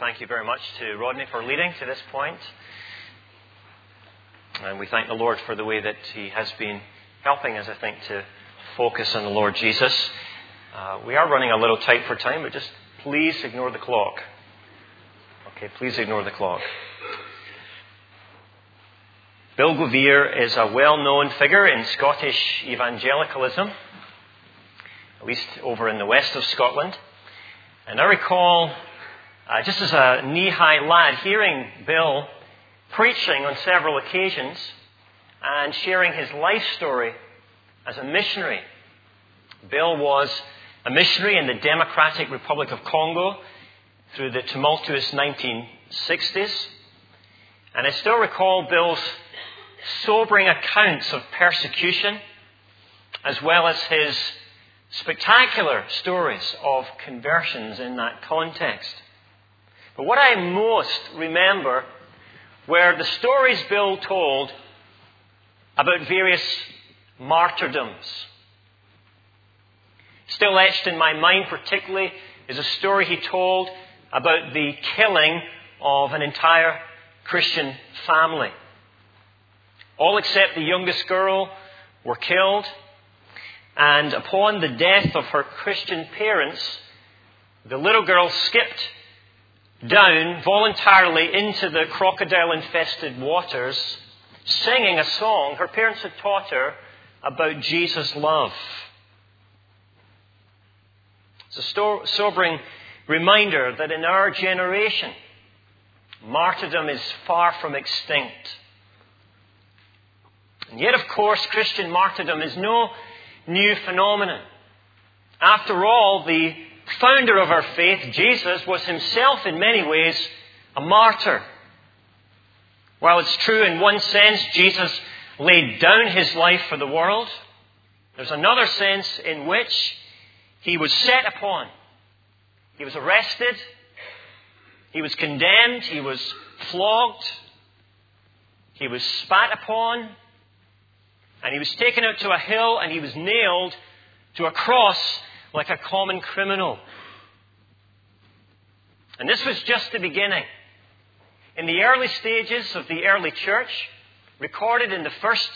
thank you very much to Rodney for leading to this point. And we thank the Lord for the way that He has been helping us, I think, to focus on the Lord Jesus. Uh, we are running a little tight for time, but just please ignore the clock. Okay, please ignore the clock. Bill Govier is a well known figure in Scottish evangelicalism, at least over in the west of Scotland. And I recall, uh, just as a knee high lad, hearing Bill preaching on several occasions and sharing his life story as a missionary. Bill was a missionary in the Democratic Republic of Congo through the tumultuous 1960s. And I still recall Bill's sobering accounts of persecution, as well as his spectacular stories of conversions in that context. But what I most remember were the stories Bill told about various martyrdoms. Still etched in my mind, particularly, is a story he told about the killing of an entire Christian family. All except the youngest girl were killed, and upon the death of her Christian parents, the little girl skipped down voluntarily into the crocodile infested waters, singing a song her parents had taught her about Jesus' love. It's a sobering reminder that in our generation, martyrdom is far from extinct. And yet, of course, Christian martyrdom is no new phenomenon. After all, the founder of our faith, Jesus, was himself in many ways a martyr. While it's true in one sense, Jesus laid down his life for the world, there's another sense in which he was set upon. He was arrested, he was condemned, he was flogged, he was spat upon, and he was taken out to a hill and he was nailed to a cross like a common criminal. And this was just the beginning. In the early stages of the early church, recorded in the first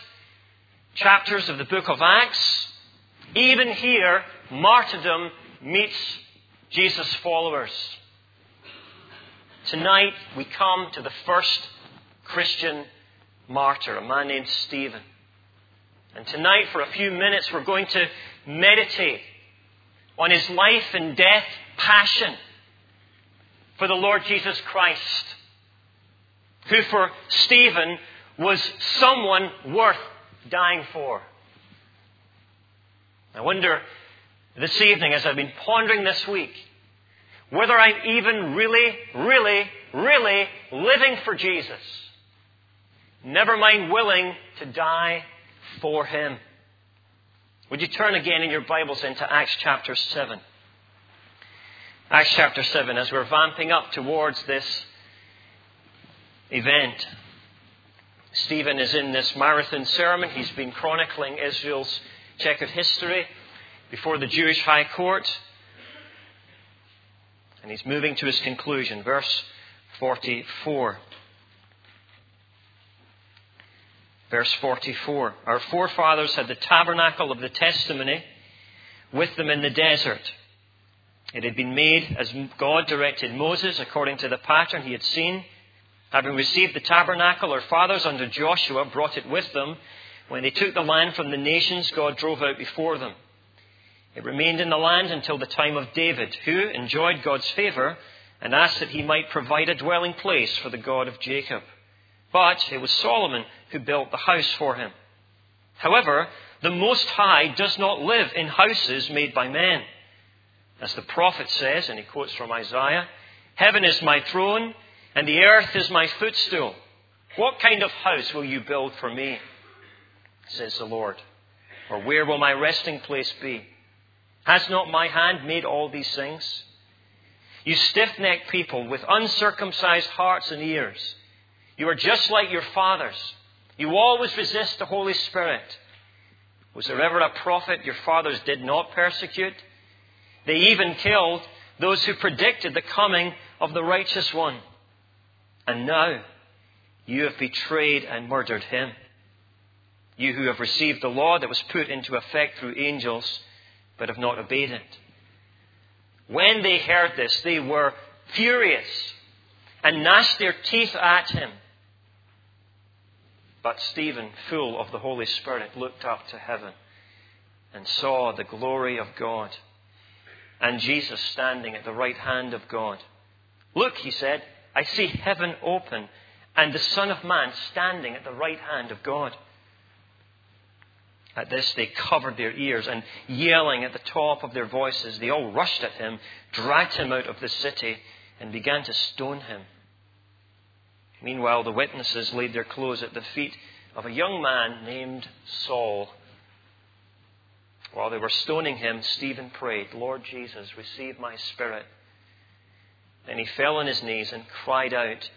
chapters of the book of Acts, even here, martyrdom meets Jesus' followers. Tonight, we come to the first Christian martyr, a man named Stephen. And tonight, for a few minutes, we're going to meditate on his life and death passion for the Lord Jesus Christ, who for Stephen was someone worth dying for. I wonder this evening, as I've been pondering this week, whether I'm even really, really, really living for Jesus. Never mind willing to die for him. Would you turn again in your Bibles into Acts chapter 7? Acts chapter 7, as we're vamping up towards this event. Stephen is in this marathon sermon. He's been chronicling Israel's checkered history before the Jewish high court. And he's moving to his conclusion. Verse 44. Verse 44 Our forefathers had the tabernacle of the testimony with them in the desert. It had been made as God directed Moses according to the pattern he had seen. Having received the tabernacle, our fathers under Joshua brought it with them. When they took the land from the nations, God drove out before them. It remained in the land until the time of David, who enjoyed God's favor and asked that he might provide a dwelling place for the God of Jacob. But it was Solomon who built the house for him. However, the Most High does not live in houses made by men. As the prophet says, and he quotes from Isaiah, Heaven is my throne, and the earth is my footstool. What kind of house will you build for me? says the Lord. Or where will my resting place be? Has not my hand made all these things? You stiff necked people with uncircumcised hearts and ears. You are just like your fathers. You always resist the Holy Spirit. Was there ever a prophet your fathers did not persecute? They even killed those who predicted the coming of the righteous one. And now you have betrayed and murdered him. You who have received the law that was put into effect through angels, but have not obeyed it. When they heard this, they were furious and gnashed their teeth at him. But Stephen, full of the Holy Spirit, looked up to heaven and saw the glory of God and Jesus standing at the right hand of God. Look, he said, I see heaven open and the Son of Man standing at the right hand of God. At this, they covered their ears and, yelling at the top of their voices, they all rushed at him, dragged him out of the city, and began to stone him. Meanwhile, the witnesses laid their clothes at the feet of a young man named Saul. While they were stoning him, Stephen prayed, Lord Jesus, receive my spirit. Then he fell on his knees and cried out,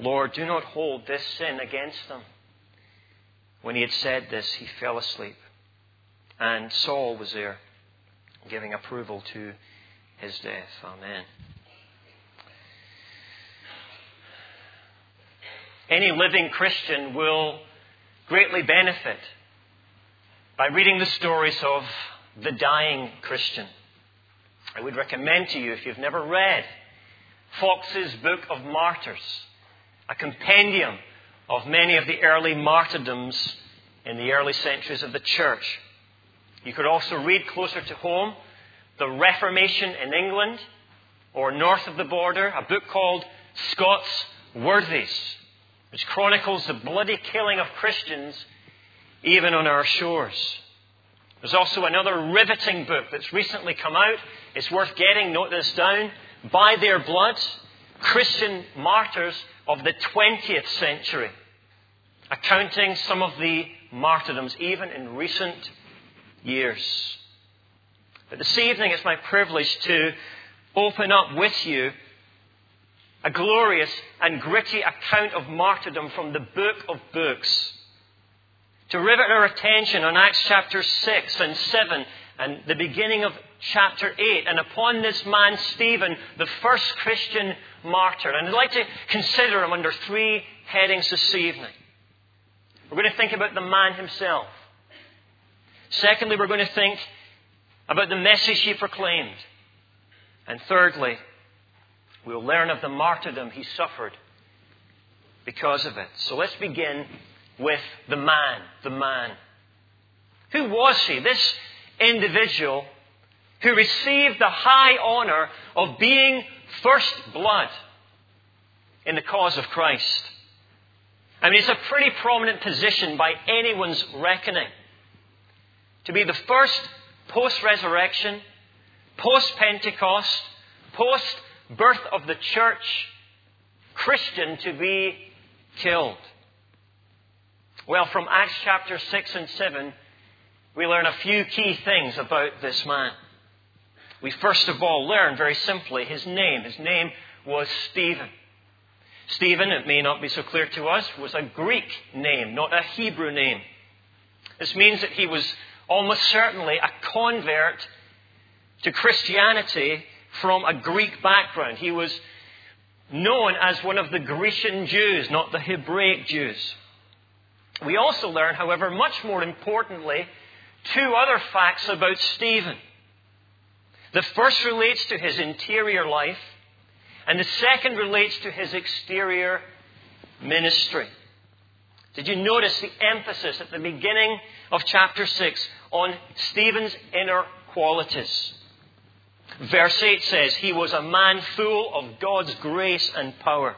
Lord, do not hold this sin against them. When he had said this, he fell asleep. And Saul was there, giving approval to his death. Amen. Any living Christian will greatly benefit by reading the stories of the dying Christian. I would recommend to you, if you've never read Foxe's Book of Martyrs, a compendium of many of the early martyrdoms in the early centuries of the church. You could also read closer to home the Reformation in England or north of the border, a book called Scots Worthies, which chronicles the bloody killing of Christians even on our shores. There's also another riveting book that's recently come out. It's worth getting, note this down. By Their Blood, Christian Martyrs of the 20th century, accounting some of the martyrdoms even in recent years. But this evening it's my privilege to open up with you a glorious and gritty account of martyrdom from the book of books. To rivet our attention on Acts chapter 6 and 7 and the beginning of chapter 8. And upon this man, Stephen, the first Christian martyr. And I'd like to consider him under three headings this evening. We're going to think about the man himself. Secondly, we're going to think about the message he proclaimed. And thirdly, we'll learn of the martyrdom he suffered because of it. So let's begin with the man, the man. Who was he? This individual who received the high honor of being first blood in the cause of Christ. I mean, it's a pretty prominent position by anyone's reckoning. To be the first post resurrection, post Pentecost, post birth of the church Christian to be killed. Well, from Acts chapter 6 and 7, we learn a few key things about this man. We first of all learn very simply his name. His name was Stephen. Stephen, it may not be so clear to us, was a Greek name, not a Hebrew name. This means that he was almost certainly a convert to Christianity from a Greek background. He was known as one of the Grecian Jews, not the Hebraic Jews. We also learn, however, much more importantly, two other facts about Stephen. The first relates to his interior life, and the second relates to his exterior ministry. Did you notice the emphasis at the beginning of chapter 6 on Stephen's inner qualities? Verse 8 says, He was a man full of God's grace and power.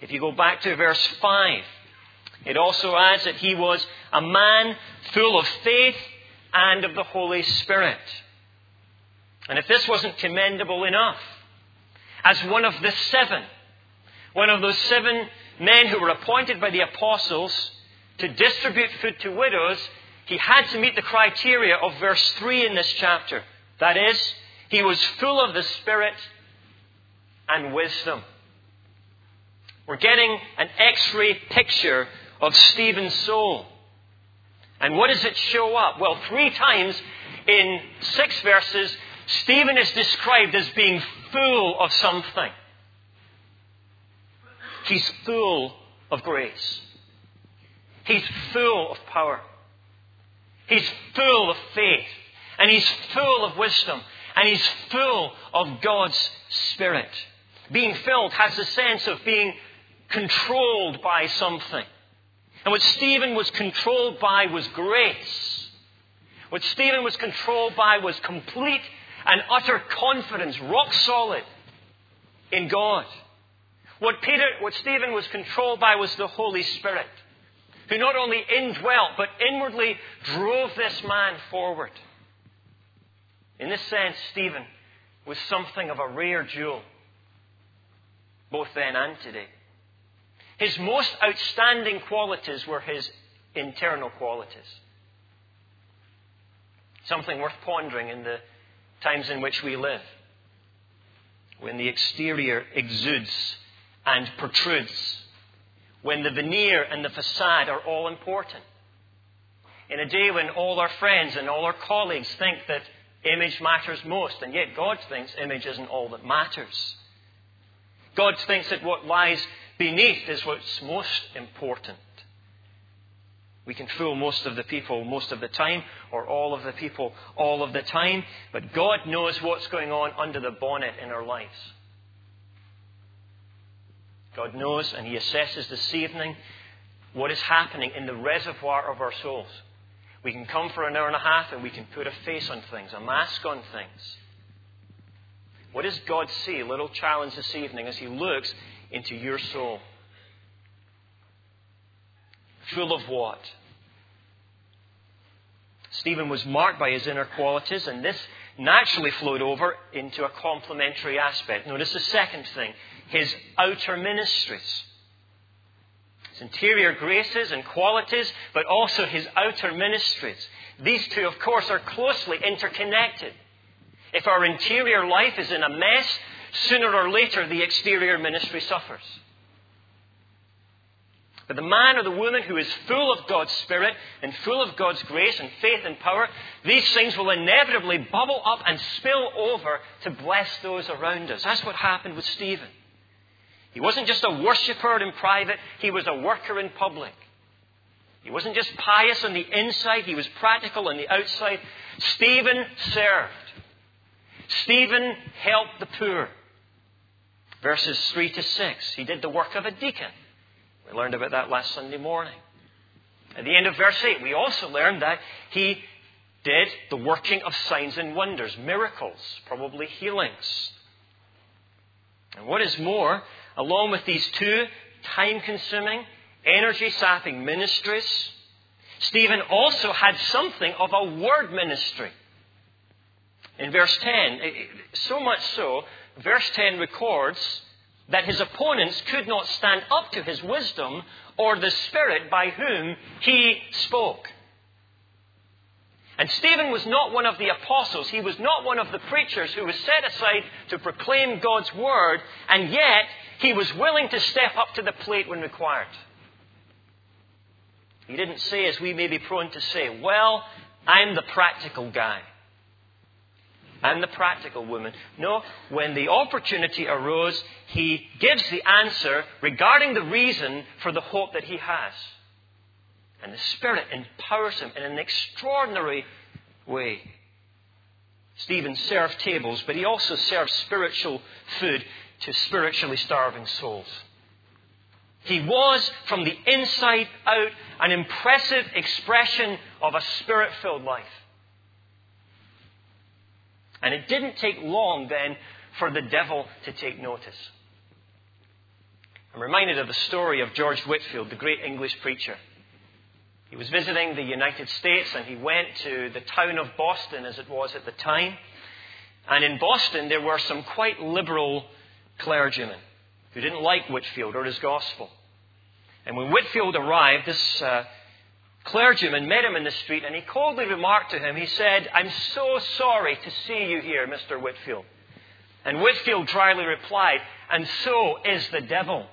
If you go back to verse 5, it also adds that he was a man full of faith and of the Holy Spirit. And if this wasn't commendable enough, as one of the seven, one of those seven men who were appointed by the apostles to distribute food to widows, he had to meet the criteria of verse 3 in this chapter. That is, he was full of the Spirit and wisdom. We're getting an x ray picture of Stephen's soul. And what does it show up? Well, three times in six verses, Stephen is described as being full of something. He's full of grace. He's full of power. He's full of faith. And he's full of wisdom. And he's full of God's Spirit. Being filled has the sense of being controlled by something. And what Stephen was controlled by was grace. What Stephen was controlled by was complete and utter confidence, rock solid in God. What Peter, what Stephen was controlled by was the Holy Spirit, who not only indwelt, but inwardly drove this man forward. In this sense, Stephen was something of a rare jewel, both then and today. His most outstanding qualities were his internal qualities. Something worth pondering in the times in which we live. When the exterior exudes and protrudes. When the veneer and the facade are all important. In a day when all our friends and all our colleagues think that image matters most, and yet God thinks image isn't all that matters. God thinks that what lies beneath is what's most important. We can fool most of the people most of the time, or all of the people all of the time, but God knows what's going on under the bonnet in our lives. God knows, and He assesses this evening what is happening in the reservoir of our souls. We can come for an hour and a half and we can put a face on things, a mask on things. What does God see? Little challenge this evening as He looks into your soul. Full of what? Stephen was marked by his inner qualities, and this naturally flowed over into a complementary aspect. Notice the second thing his outer ministries. His interior graces and qualities, but also his outer ministries. These two, of course, are closely interconnected. If our interior life is in a mess, sooner or later the exterior ministry suffers. But the man or the woman who is full of God's Spirit and full of God's grace and faith and power, these things will inevitably bubble up and spill over to bless those around us. That's what happened with Stephen. He wasn't just a worshipper in private, he was a worker in public. He wasn't just pious on the inside, he was practical on the outside. Stephen served. Stephen helped the poor verses 3 to 6. He did the work of a deacon. We learned about that last Sunday morning. At the end of verse 8, we also learned that he did the working of signs and wonders, miracles, probably healings. And what is more, along with these two time consuming, energy sapping ministries, Stephen also had something of a word ministry. In verse 10, eh, eh, so much so verse 10 records that his opponents could not stand up to his wisdom or the Spirit by whom he spoke. And Stephen was not one of the apostles. He was not one of the preachers who was set aside to proclaim God's word, and yet he was willing to step up to the plate when required. He didn't say, as we may be prone to say, well, I'm the practical guy. I'm the practical woman. No, when the opportunity arose, he gives the answer regarding the reason for the hope that he has. And the Spirit empowers him in an extraordinary way. Stephen served tables, but he also served spiritual food to spiritually starving souls. He was, from the inside out, an impressive expression of a spirit filled life. And it didn't take long then for the devil to take notice. I'm reminded of the story of George Whitefield, the great English preacher. He was visiting the United States and he went to the town of Boston as it was at the time. And in Boston, there were some quite liberal clergymen who didn't like Whitefield or his gospel. And when Whitefield arrived, this uh, clergyman met him in the street and he coldly remarked to him, he said, I'm so sorry to see you here, Mr. Whitefield. And Whitefield dryly replied, And so is the devil.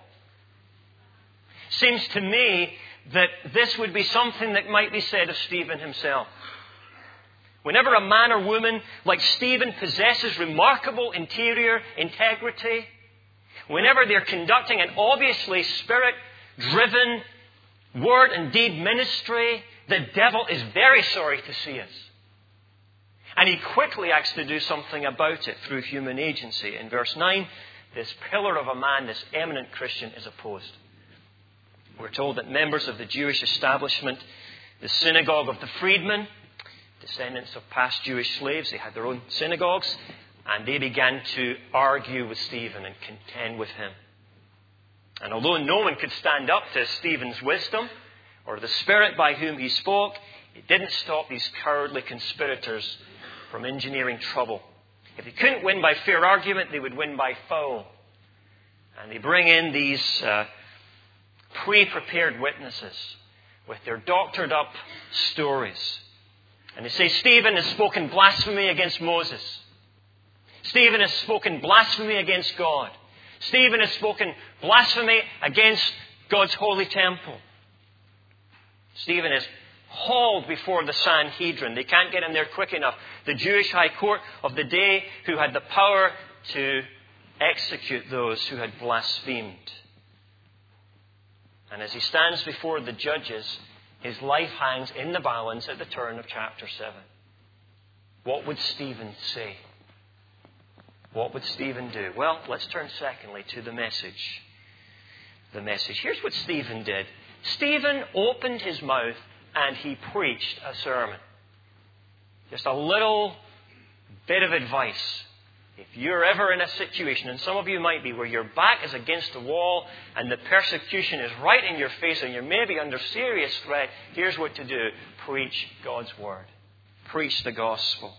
Seems to me that this would be something that might be said of Stephen himself. Whenever a man or woman like Stephen possesses remarkable interior integrity, whenever they're conducting an obviously spirit driven word and deed ministry, the devil is very sorry to see us. And he quickly acts to do something about it through human agency. In verse 9, this pillar of a man, this eminent Christian, is opposed. We're told that members of the Jewish establishment, the synagogue of the freedmen, descendants of past Jewish slaves, they had their own synagogues, and they began to argue with Stephen and contend with him. And although no one could stand up to Stephen's wisdom or the spirit by whom he spoke, it didn't stop these cowardly conspirators from engineering trouble. If they couldn't win by fair argument, they would win by foul. And they bring in these uh, pre prepared witnesses with their doctored up stories. And they say, Stephen has spoken blasphemy against Moses. Stephen has spoken blasphemy against God. Stephen has spoken blasphemy against God's holy temple. Stephen is hauled before the Sanhedrin. They can't get him there quick enough. The Jewish high court of the day who had the power to execute those who had blasphemed. And as he stands before the judges, his life hangs in the balance at the turn of chapter 7. What would Stephen say? What would Stephen do? Well, let's turn secondly to the message. The message. Here's what Stephen did Stephen opened his mouth and he preached a sermon. Just a little bit of advice. If you're ever in a situation, and some of you might be, where your back is against the wall and the persecution is right in your face and you're maybe under serious threat, here's what to do preach God's word, preach the gospel.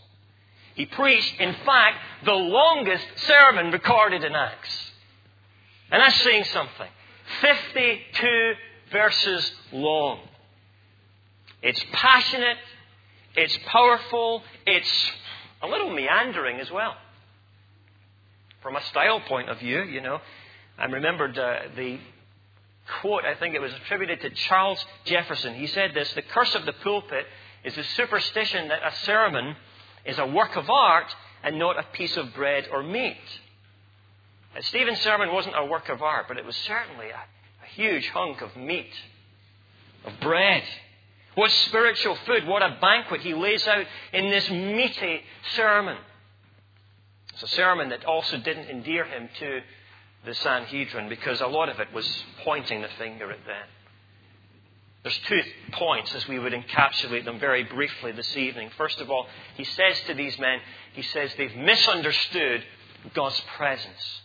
He preached, in fact, the longest sermon recorded in Acts. And that's saying something. 52 verses long. It's passionate, it's powerful, it's a little meandering as well. From a style point of view, you know, I remembered uh, the quote, I think it was attributed to Charles Jefferson. He said this The curse of the pulpit is the superstition that a sermon is a work of art and not a piece of bread or meat. Stephen's sermon wasn't a work of art, but it was certainly a, a huge hunk of meat, of bread. What spiritual food, what a banquet he lays out in this meaty sermon. It's a sermon that also didn't endear him to the Sanhedrin because a lot of it was pointing the finger at them. There's two points as we would encapsulate them very briefly this evening. First of all, he says to these men, he says they've misunderstood God's presence.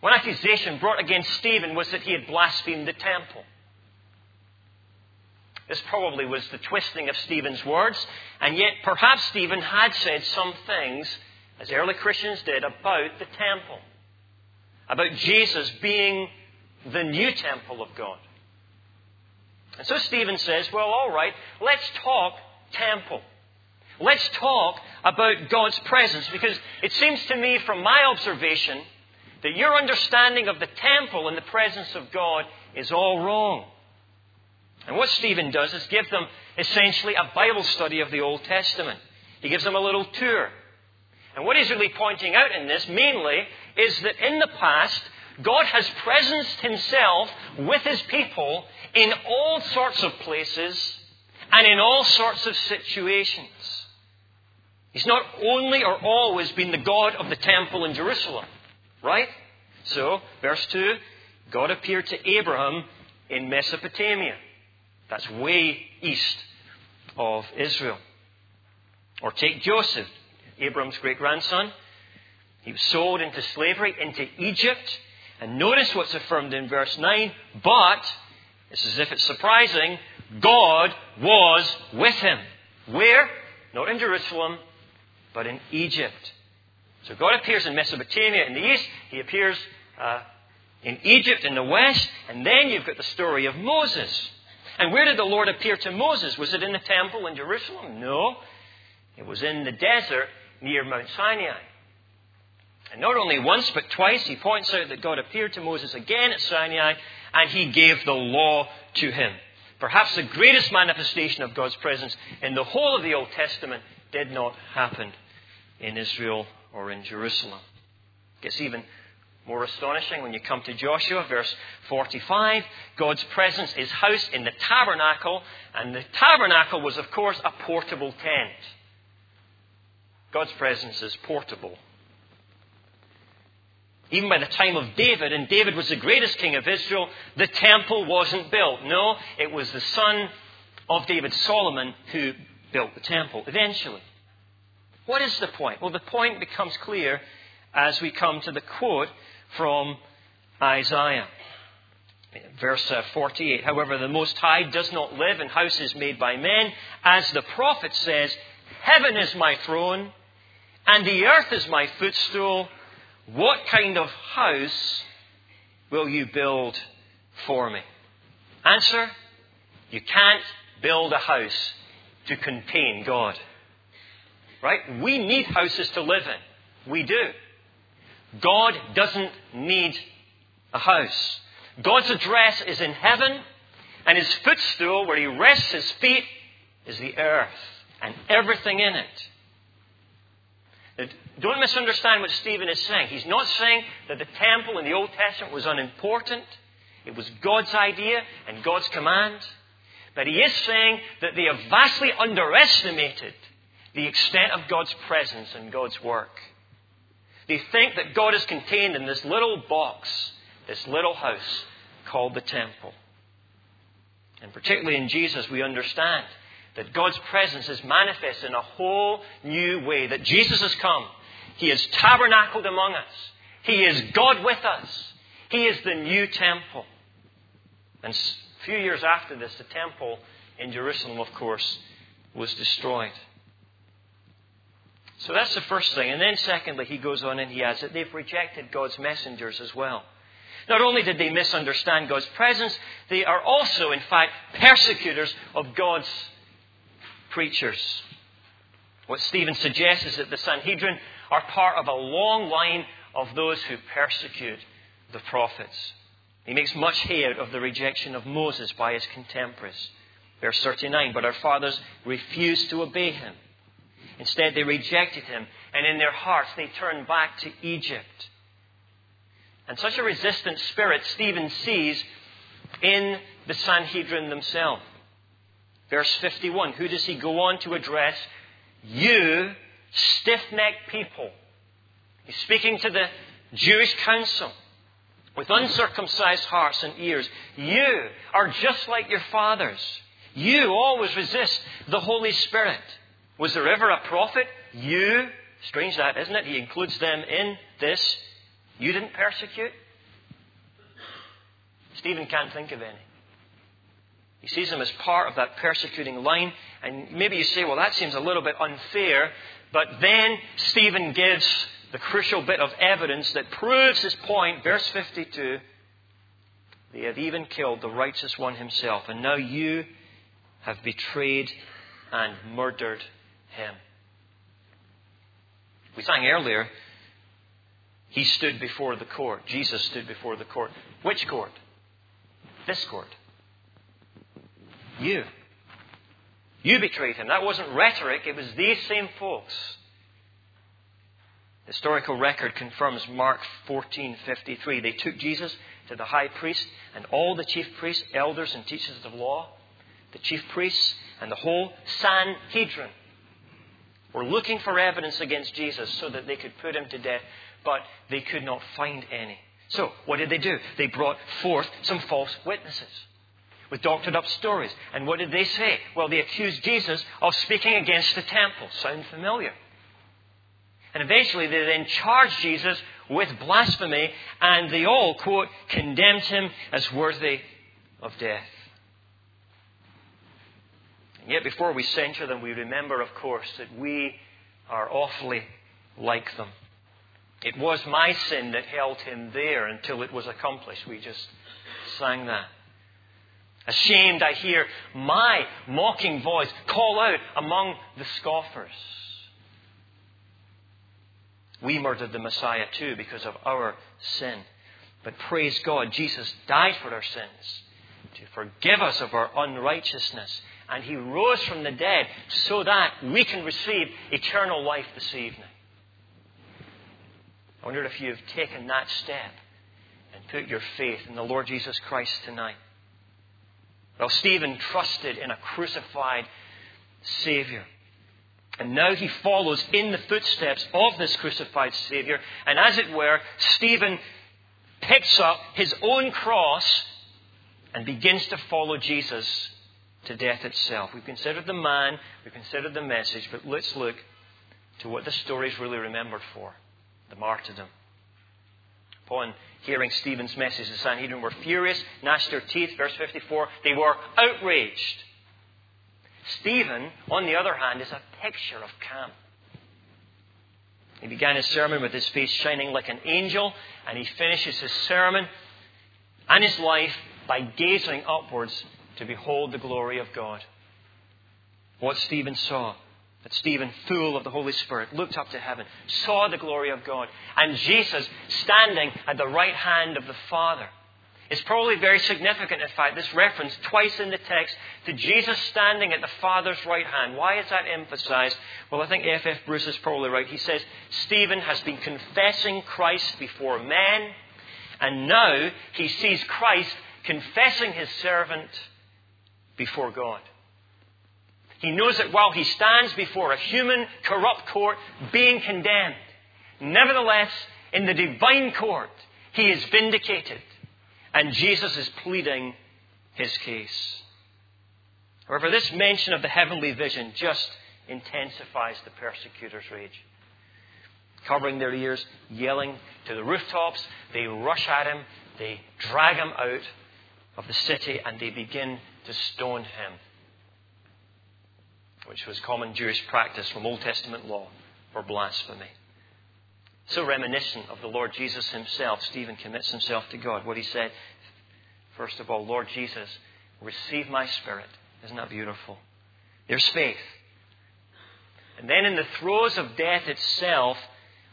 One accusation brought against Stephen was that he had blasphemed the temple. This probably was the twisting of Stephen's words, and yet perhaps Stephen had said some things, as early Christians did, about the temple, about Jesus being the new temple of God. And so Stephen says, well, all right, let's talk temple. Let's talk about God's presence because it seems to me from my observation that your understanding of the temple and the presence of God is all wrong. And what Stephen does is give them essentially a Bible study of the Old Testament. He gives them a little tour. And what he's really pointing out in this mainly is that in the past, God has presenced himself with his people in all sorts of places and in all sorts of situations. He's not only or always been the God of the temple in Jerusalem, right? So, verse 2 God appeared to Abraham in Mesopotamia. That's way east of Israel. Or take Joseph, Abraham's great grandson. He was sold into slavery into Egypt. And notice what's affirmed in verse 9. But it's as if it's surprising. God was with him. Where? Not in Jerusalem, but in Egypt. So God appears in Mesopotamia in the east. He appears uh, in Egypt in the west. And then you've got the story of Moses. And where did the Lord appear to Moses? Was it in the temple in Jerusalem? No. It was in the desert near Mount Sinai. And not only once, but twice, he points out that God appeared to Moses again at Sinai and he gave the law to him. Perhaps the greatest manifestation of God's presence in the whole of the Old Testament did not happen in Israel or in Jerusalem. It gets even More astonishing when you come to Joshua, verse 45, God's presence is housed in the tabernacle, and the tabernacle was, of course, a portable tent. God's presence is portable. Even by the time of David, and David was the greatest king of Israel, the temple wasn't built. No, it was the son of David, Solomon, who built the temple eventually. What is the point? Well, the point becomes clear as we come to the quote from Isaiah. Verse uh, 48 However, the Most High does not live in houses made by men. As the prophet says, Heaven is my throne, and the earth is my footstool. What kind of house will you build for me? Answer You can't build a house to contain God. Right? We need houses to live in. We do. God doesn't need a house. God's address is in heaven, and his footstool, where he rests his feet, is the earth and everything in it. Don't misunderstand what Stephen is saying. He's not saying that the temple in the Old Testament was unimportant. It was God's idea and God's command. But he is saying that they have vastly underestimated the extent of God's presence and God's work. They think that God is contained in this little box, this little house called the temple. And particularly in Jesus, we understand that God's presence is manifest in a whole new way. That Jesus has come. He has tabernacled among us. He is God with us. He is the new temple. And a few years after this, the temple in Jerusalem, of course, was destroyed. So that's the first thing. And then, secondly, he goes on and he adds that they've rejected God's messengers as well. Not only did they misunderstand God's presence, they are also, in fact, persecutors of God's preachers. What Stephen suggests is that the Sanhedrin are part of a long line of those who persecute the prophets. He makes much hay of the rejection of Moses by his contemporaries. Verse 39 But our fathers refused to obey him. Instead, they rejected him, and in their hearts they turned back to Egypt. And such a resistant spirit Stephen sees in the Sanhedrin themselves. Verse 51, who does he go on to address? You stiff necked people. He's speaking to the Jewish council with uncircumcised hearts and ears. You are just like your fathers. You always resist the Holy Spirit. Was there ever a prophet? You, strange that, isn't it? He includes them in this. You didn't persecute? Stephen can't think of any. He sees them as part of that persecuting line. And maybe you say, well, that seems a little bit unfair. But then Stephen gives the crucial bit of evidence that proves his point. Verse 52 They have even killed the righteous one himself. And now you have betrayed and murdered him. We sang earlier, he stood before the court. Jesus stood before the court. Which court? This court. You. You betrayed him. That wasn't rhetoric, it was these same folks. Historical record confirms Mark 14:53. They took Jesus to the high priest and all the chief priests, elders, and teachers of the law, the chief priests, and the whole Sanhedrin were looking for evidence against Jesus so that they could put him to death, but they could not find any. So, what did they do? They brought forth some false witnesses with doctored up stories. And what did they say? Well, they accused Jesus of speaking against the temple. Sound familiar? And eventually they then charged Jesus with blasphemy, and they all, quote, condemned him as worthy of death. And yet, before we censure them, we remember, of course, that we are awfully like them. It was my sin that held him there until it was accomplished. We just sang that. Ashamed, I hear my mocking voice call out among the scoffers. We murdered the Messiah too because of our sin. But praise God, Jesus died for our sins to forgive us of our unrighteousness and he rose from the dead so that we can receive eternal life this evening. I wonder if you've taken that step and put your faith in the Lord Jesus Christ tonight. Well, Stephen trusted in a crucified Savior. And now he follows in the footsteps of this crucified Savior. And as it were, Stephen picks up his own cross and begins to follow Jesus to death itself. We've considered the man, we've considered the message, but let's look to what the story is really remembered for the martyrdom. Upon hearing Stephen's message, the Sanhedrin were furious, gnashed their teeth. Verse 54 they were outraged. Stephen, on the other hand, is a picture of calm. He began his sermon with his face shining like an angel, and he finishes his sermon and his life by gazing upwards to behold the glory of God. What Stephen saw that Stephen, full of the Holy Spirit, looked up to heaven, saw the glory of God, and Jesus standing at the right hand of the Father. It's probably very significant, in fact, this reference twice in the text to Jesus standing at the Father's right hand. Why is that emphasized? Well, I think F. F. Bruce is probably right. He says Stephen has been confessing Christ before men, and now he sees Christ confessing his servant before God. He knows that while he stands before a human, corrupt court being condemned, nevertheless, in the divine court, he is vindicated. And Jesus is pleading his case. However, this mention of the heavenly vision just intensifies the persecutor's rage. Covering their ears, yelling to the rooftops, they rush at him, they drag him out of the city, and they begin to stone him which was common Jewish practice from Old Testament law for blasphemy. So reminiscent of the Lord Jesus himself, Stephen commits himself to God. What he said, first of all, Lord Jesus, receive my spirit. Isn't that beautiful? There's faith. And then in the throes of death itself,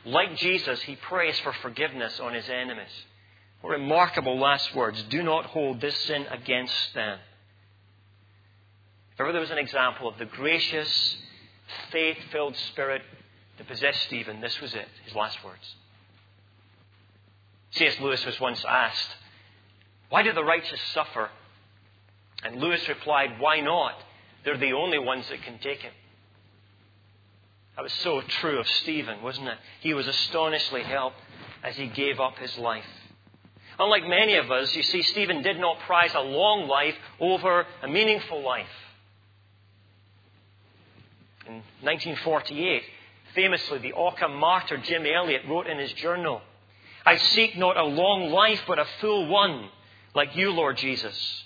like Jesus, he prays for forgiveness on his enemies. What remarkable last words. Do not hold this sin against them. Ever there was an example of the gracious, faith filled spirit that possessed Stephen, this was it, his last words. C.S. Lewis was once asked, Why do the righteous suffer? And Lewis replied, Why not? They're the only ones that can take it. That was so true of Stephen, wasn't it? He was astonishingly helped as he gave up his life. Unlike many of us, you see, Stephen did not prize a long life over a meaningful life. In 1948, famously, the Auca martyr Jim Elliot wrote in his journal, I seek not a long life, but a full one, like you, Lord Jesus.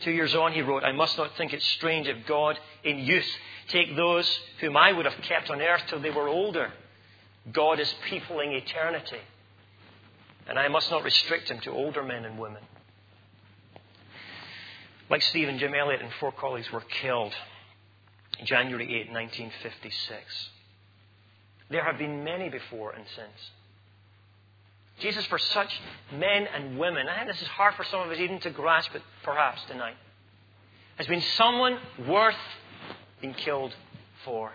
Two years on, he wrote, I must not think it strange if God, in youth, take those whom I would have kept on earth till they were older. God is peopling eternity. And I must not restrict him to older men and women. Like Stephen, Jim Elliot and four colleagues were killed January 8, 1956. There have been many before and since. Jesus, for such men and women, think this is hard for some of us even to grasp it perhaps tonight, has been someone worth being killed for.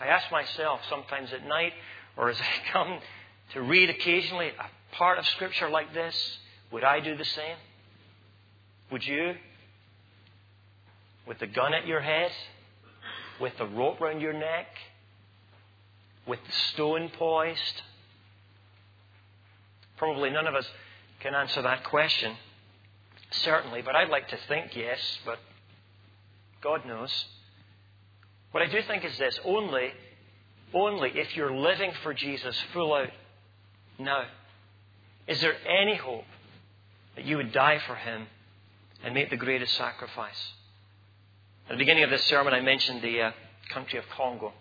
I ask myself sometimes at night, or as I come to read occasionally a part of Scripture like this, would I do the same? Would you? With the gun at your head, with the rope round your neck, with the stone poised? Probably none of us can answer that question, certainly, but I'd like to think yes, but God knows. What I do think is this only, only if you're living for Jesus full out now, is there any hope that you would die for Him and make the greatest sacrifice? At the beginning of this sermon, I mentioned the uh, country of Congo.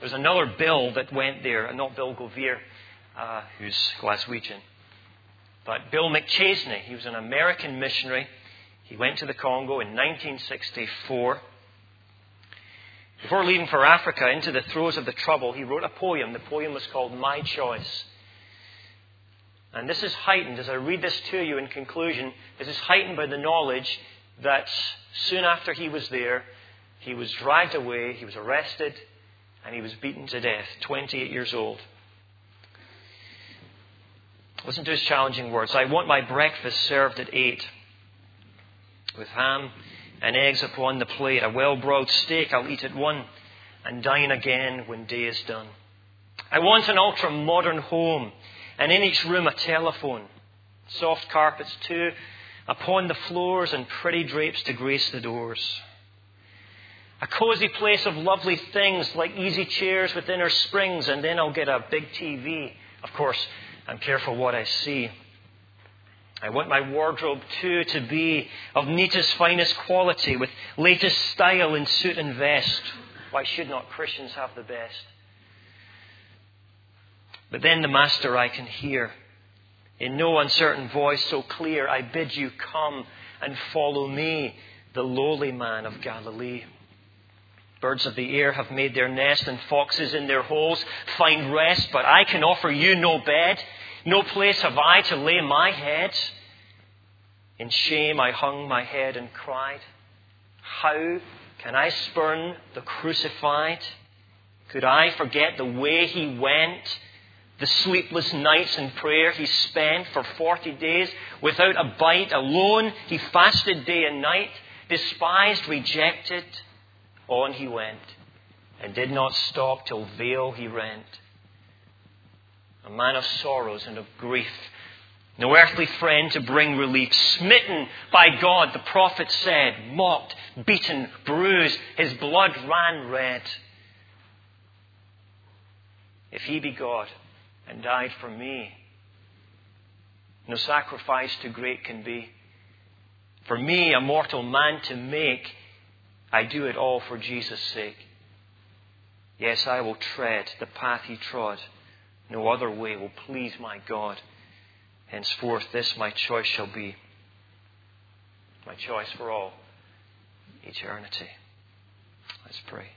There's another Bill that went there, and not Bill Govier, uh, who's Glaswegian, but Bill McChesney. He was an American missionary. He went to the Congo in 1964. Before leaving for Africa into the throes of the trouble, he wrote a poem. The poem was called My Choice. And this is heightened, as I read this to you in conclusion, this is heightened by the knowledge that soon after he was there, he was dragged away, he was arrested, and he was beaten to death, 28 years old. Listen to his challenging words. I want my breakfast served at 8 with ham and eggs upon the plate, a well broiled steak I'll eat at 1 and dine again when day is done. I want an ultra modern home and in each room a telephone, soft carpets too, upon the floors and pretty drapes to grace the doors. A cozy place of lovely things like easy chairs with inner springs, and then I'll get a big TV. Of course, I'm careful what I see. I want my wardrobe too to be of neatest, finest quality with latest style in suit and vest. Why should not Christians have the best? But then the Master I can hear in no uncertain voice so clear, I bid you come and follow me, the lowly man of Galilee. Birds of the air have made their nest, and foxes in their holes find rest, but I can offer you no bed. No place have I to lay my head. In shame I hung my head and cried, How can I spurn the crucified? Could I forget the way he went? The sleepless nights in prayer he spent for 40 days without a bite. Alone he fasted day and night, despised, rejected. On he went, and did not stop till veil he rent. A man of sorrows and of grief, no earthly friend to bring relief. Smitten by God, the prophet said, mocked, beaten, bruised, his blood ran red. If he be God, and died for me. No sacrifice too great can be. For me, a mortal man to make, I do it all for Jesus' sake. Yes, I will tread the path he trod. No other way will please my God. Henceforth, this my choice shall be. My choice for all eternity. Let's pray.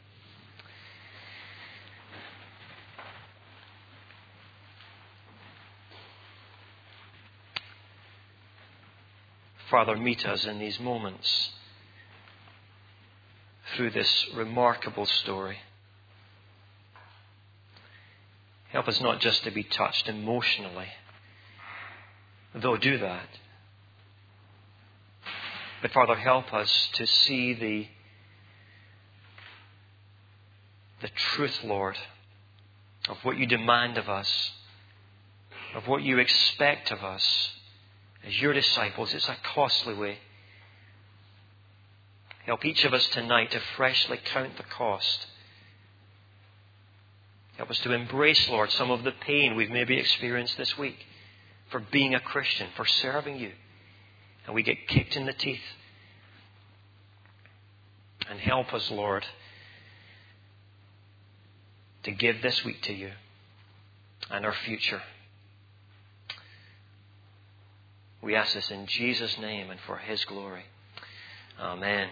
Father, meet us in these moments through this remarkable story. Help us not just to be touched emotionally, though do that. But Father, help us to see the, the truth, Lord, of what you demand of us, of what you expect of us as your disciples. It's a costly way. Help each of us tonight to freshly count the cost. Help us to embrace, Lord, some of the pain we've maybe experienced this week for being a Christian, for serving you. And we get kicked in the teeth. And help us, Lord, to give this week to you and our future. We ask this in Jesus' name and for His glory. Amen.